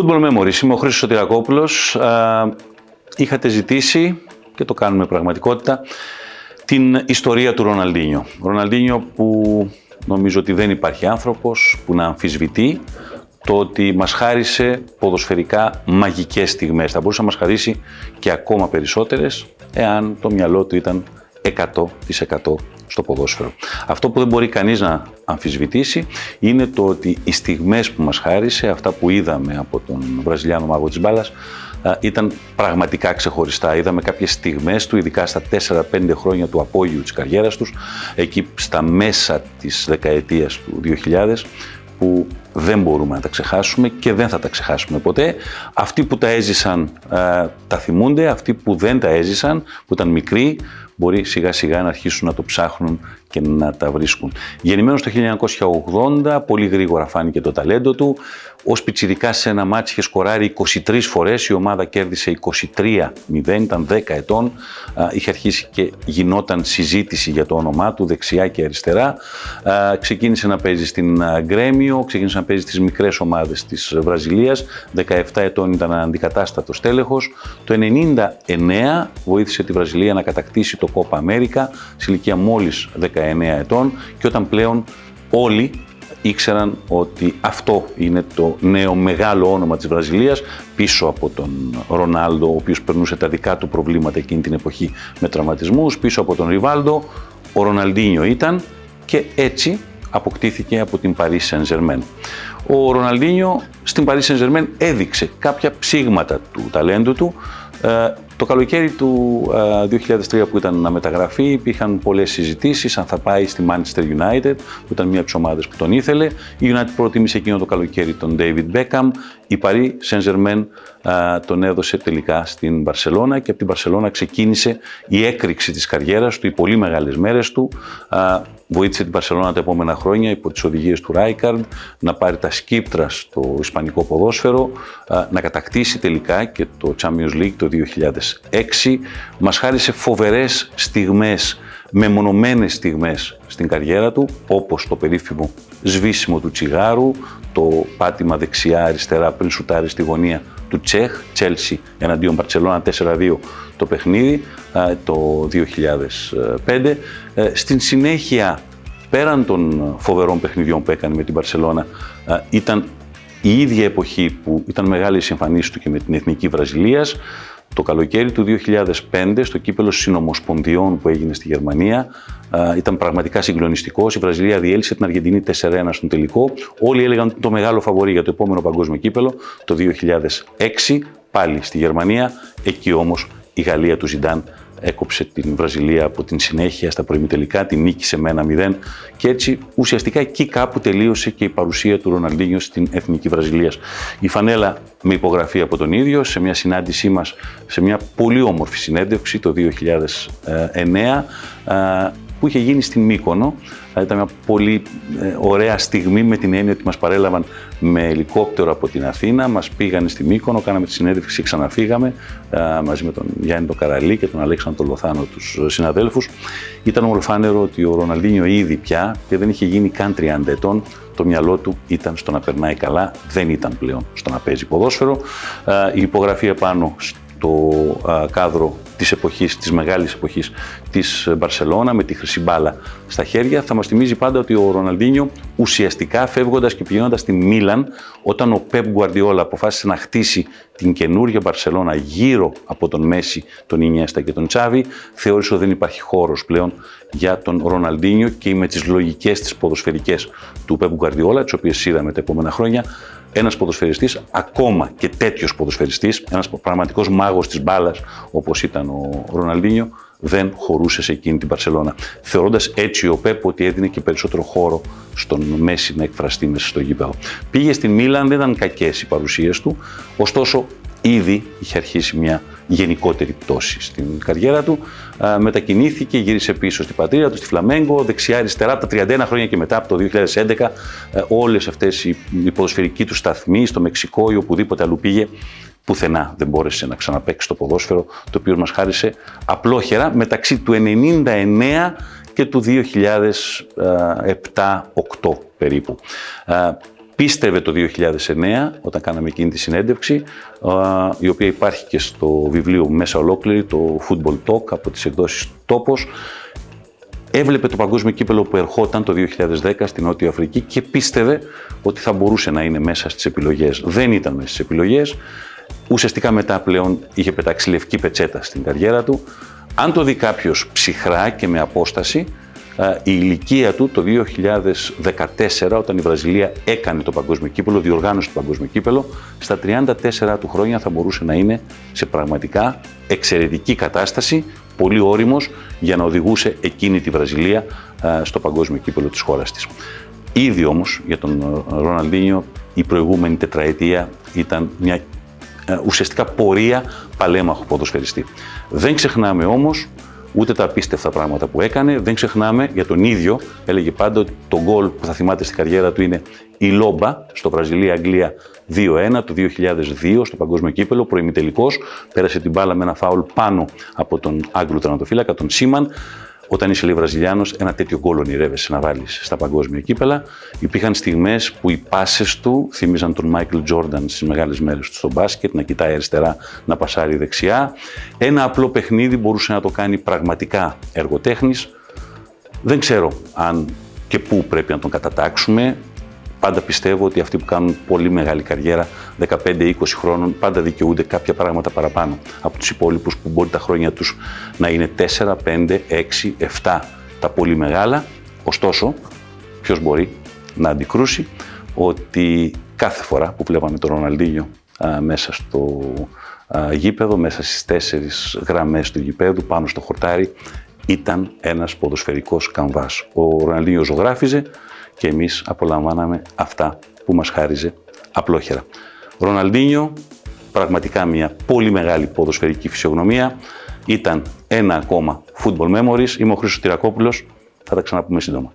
Football Memories, είμαι ο Χρήστος Σωτηρακόπουλος. Είχατε ζητήσει, και το κάνουμε πραγματικότητα, την ιστορία του Ροναλντίνιο. Ροναλντίνιο που νομίζω ότι δεν υπάρχει άνθρωπος που να αμφισβητεί το ότι μας χάρισε ποδοσφαιρικά μαγικές στιγμές. Θα μπορούσε να μας χαρίσει και ακόμα περισσότερες, εάν το μυαλό του ήταν 100% στο ποδόσφαιρο. Αυτό που δεν μπορεί κανείς να αμφισβητήσει είναι το ότι οι στιγμές που μας χάρισε, αυτά που είδαμε από τον Βραζιλιάνο μάγο της μπάλας, ήταν πραγματικά ξεχωριστά. Είδαμε κάποιες στιγμές του, ειδικά στα 4-5 χρόνια του απόγειου της καριέρας τους, εκεί στα μέσα της δεκαετίας του 2000, που δεν μπορούμε να τα ξεχάσουμε και δεν θα τα ξεχάσουμε ποτέ. Αυτοί που τα έζησαν τα θυμούνται, αυτοί που δεν τα έζησαν, που ήταν μικροί, μπορεί σιγά σιγά να αρχίσουν να το ψάχνουν και να τα βρίσκουν. Γεννημένος το 1980, πολύ γρήγορα φάνηκε το ταλέντο του. Ω πιτσιρικά σε ένα μάτσο είχε σκοράρει 23 φορές, η ομάδα κέρδισε 23-0, ήταν 10 ετών. Είχε αρχίσει και γινόταν συζήτηση για το όνομά του, δεξιά και αριστερά. Ξεκίνησε να παίζει στην Γκρέμιο, ξεκίνησε να παίζει στις μικρές ομάδες της Βραζιλίας. 17 ετών ήταν αντικατάστατος τέλεχος. Το 1999 βοήθησε τη Βραζιλία να κατακτήσει το Copa America σε ηλικία μόλις 19 ετών και όταν πλέον όλοι ήξεραν ότι αυτό είναι το νέο μεγάλο όνομα της Βραζιλίας πίσω από τον Ρονάλντο, ο οποίος περνούσε τα δικά του προβλήματα εκείνη την εποχή με τραυματισμούς, πίσω από τον Ριβάλντο, ο Ροναλντίνιο ήταν και έτσι αποκτήθηκε από την Paris Saint-Germain. Ο Ροναλντίνιο στην Paris Saint-Germain έδειξε κάποια ψήγματα του ταλέντου του, ε, το καλοκαίρι του 2003 ε, που ήταν να μεταγραφεί υπήρχαν πολλές συζητήσεις αν θα πάει στη Manchester United που ήταν μια από τις ομάδες που τον ήθελε. Η United προτίμησε εκείνο το καλοκαίρι τον David Beckham. Η Paris Saint-Germain ε, τον έδωσε τελικά στην Μπαρσελώνα και από την Μπαρσελώνα ξεκίνησε η έκρηξη της καριέρας του, οι πολύ μεγάλες μέρες του. Βοήθησε την Παρσελόνα τα επόμενα χρόνια υπό τις οδηγίες του Ράικαρντ να πάρει τα σκύπτρα στο ισπανικό ποδόσφαιρο, να κατακτήσει τελικά και το Champions League το 2006. Μας χάρισε φοβερές στιγμές, μεμονωμένες στιγμές στην καριέρα του, όπως το περίφημο σβήσιμο του τσιγάρου, το πάτημα δεξιά-αριστερά πριν σουτάρει στη γωνία του Τσέχ, Τσέλσι εναντίον Μπαρτσελώνα 4-2 το παιχνίδι το 2005. Ε, στην συνέχεια, πέραν των φοβερών παιχνιδιών που έκανε με την Μπαρσελώνα, ήταν η ίδια εποχή που ήταν μεγάλη η εμφανίση του και με την Εθνική Βραζιλίας, το καλοκαίρι του 2005, στο κύπελο συνομοσπονδιών που έγινε στη Γερμανία, ήταν πραγματικά συγκλονιστικός. Η Βραζιλία διέλυσε την Αργεντινή 4-1 στον τελικό. Όλοι έλεγαν το μεγάλο φαβορή για το επόμενο παγκόσμιο κύπελο το 2006, πάλι στη Γερμανία. Εκεί όμως η Γαλλία του Ζιντάν έκοψε την Βραζιλία από την συνέχεια στα προημιτελικά, την νίκησε με ένα 0 και έτσι ουσιαστικά εκεί κάπου τελείωσε και η παρουσία του Ροναλντίνιο στην Εθνική Βραζιλία. Η φανέλα με υπογραφή από τον ίδιο σε μια συνάντησή μας, σε μια πολύ όμορφη συνέντευξη το 2009 που είχε γίνει στην Μύκονο. Ήταν μια πολύ ε, ωραία στιγμή με την έννοια ότι μας παρέλαβαν με ελικόπτερο από την Αθήνα, μας πήγανε στη Μύκονο, κάναμε τη συνέντευξη και ξαναφύγαμε μαζί με τον Γιάννη τον Καραλή και τον Αλέξανδρο τον Λοθάνο, τους συναδέλφους. Ήταν ομορφάνερο ότι ο Ροναλδίνιο ήδη πια και δεν είχε γίνει καν 30 ετών, το μυαλό του ήταν στο να περνάει καλά, δεν ήταν πλέον στο να παίζει ποδόσφαιρο. Η υπογραφή επάνω το κάδρο της εποχής, της μεγάλης εποχής της Μπαρσελώνα με τη χρυσή μπάλα στα χέρια. Θα μας θυμίζει πάντα ότι ο Ροναλντίνιο ουσιαστικά φεύγοντας και πηγαίνοντας στη Μίλαν όταν ο Πεπ Γκουαρδιόλα αποφάσισε να χτίσει την καινούργια Μπαρσελώνα γύρω από τον Μέση, τον Ινιέστα και τον Τσάβη θεώρησε ότι δεν υπάρχει χώρος πλέον για τον Ροναλντίνιο και με τις λογικές τις ποδοσφαιρικές του Πεπ Γκουαρδιόλα τις οποίες είδαμε τα επόμενα χρόνια ένας ποδοσφαιριστής, ακόμα και τέτοιος ποδοσφαιριστής, ένας πραγματικός μάγος της μπάλας όπως ήταν ο Ροναλντίνιο, δεν χωρούσε σε εκείνη την Παρσελώνα. Θεωρώντας έτσι ο Πέπ ότι έδινε και περισσότερο χώρο στον Μέση να εκφραστεί μέσα στο γήπεδο. Πήγε στην Μίλαν, δεν ήταν κακές οι παρουσίες του, ωστόσο ήδη είχε αρχίσει μια γενικότερη πτώση στην καριέρα του. Μετακινήθηκε, γύρισε πίσω στην πατρίδα του, στη Φλαμέγκο, δεξιά-αριστερά, από τα 31 χρόνια και μετά, από το 2011, ε, όλες αυτές οι ποδοσφαιρικοί του σταθμοί, στο Μεξικό ή οπουδήποτε αλλού πήγε, πουθενά δεν μπόρεσε να ξαναπαίξει το ποδόσφαιρο, το οποίο μας χάρισε απλόχερα μεταξύ του 99 και του 2007-2008 περίπου. Πίστευε το 2009 όταν κάναμε εκείνη τη συνέντευξη, η οποία υπάρχει και στο βιβλίο μέσα ολόκληρη, το Football Talk από τις εκδόσεις Τόπος. Έβλεπε το παγκόσμιο κύπελο που ερχόταν το 2010 στην Νότια Αφρική και πίστευε ότι θα μπορούσε να είναι μέσα στις επιλογές. Δεν ήταν μέσα στις επιλογές. Ουσιαστικά μετά πλέον είχε πετάξει λευκή πετσέτα στην καριέρα του. Αν το δει κάποιος ψυχρά και με απόσταση, η ηλικία του το 2014, όταν η Βραζιλία έκανε το παγκόσμιο κύπελο, διοργάνωσε το παγκόσμιο κύπελο, στα 34 του χρόνια θα μπορούσε να είναι σε πραγματικά εξαιρετική κατάσταση, πολύ όριμος για να οδηγούσε εκείνη τη Βραζιλία στο παγκόσμιο κύπελο της χώρας της. Ήδη όμως για τον Ροναλντίνιο η προηγούμενη τετραετία ήταν μια ουσιαστικά πορεία παλέμαχου ποδοσφαιριστή. Δεν ξεχνάμε όμως ούτε τα απίστευτα πράγματα που έκανε. Δεν ξεχνάμε για τον ίδιο, έλεγε πάντα ότι το γκολ που θα θυμάται στην καριέρα του είναι η Λόμπα στο Βραζιλία-Αγγλία 2-1 το 2002 στο Παγκόσμιο Κύπελο, προημιτελικός. Πέρασε την μπάλα με ένα φάουλ πάνω από τον Άγγλο τερματοφύλακα, τον Σίμαν. Όταν είσαι λέει Βραζιλιάνος, ένα τέτοιο γκολ ονειρεύεσαι να βάλεις στα παγκόσμια κύπελα. Υπήρχαν στιγμές που οι πάσες του θύμιζαν τον Μάικλ Τζόρνταν στις μεγάλες μέρες του στο μπάσκετ, να κοιτάει αριστερά, να πασάρει δεξιά. Ένα απλό παιχνίδι μπορούσε να το κάνει πραγματικά εργοτέχνη. Δεν ξέρω αν και πού πρέπει να τον κατατάξουμε. Πάντα πιστεύω ότι αυτοί που κάνουν πολύ μεγάλη καριέρα, 15-20 χρόνων, πάντα δικαιούνται κάποια πράγματα παραπάνω από τους υπόλοιπους που μπορεί τα χρόνια τους να είναι 4, 5, 6, 7 τα πολύ μεγάλα. Ωστόσο, ποιος μπορεί να αντικρούσει ότι κάθε φορά που βλέπαμε τον Ροναλντίνιο μέσα στο α, γήπεδο, μέσα στις τέσσερις γραμμές του γηπέδου, πάνω στο χορτάρι, ήταν ένας ποδοσφαιρικός καμβάς. Ο Ροναλντίνιος ζωγράφιζε, και εμείς απολαμβάναμε αυτά που μας χάριζε απλόχερα. Ροναλντίνιο, πραγματικά μια πολύ μεγάλη ποδοσφαιρική φυσιογνωμία, ήταν ένα ακόμα football memories. Είμαι ο Χρήστος Τυρακόπουλος, θα τα ξαναπούμε σύντομα.